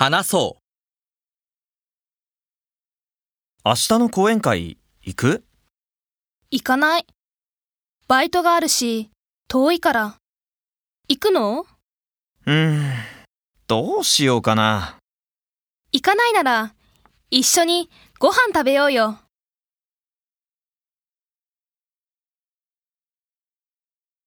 話そう明日の講演会行く？行かない。バイトがあるし、遠いから。行くの？うーん、どうしようかな。行かないなら、一緒にご飯食べようよ。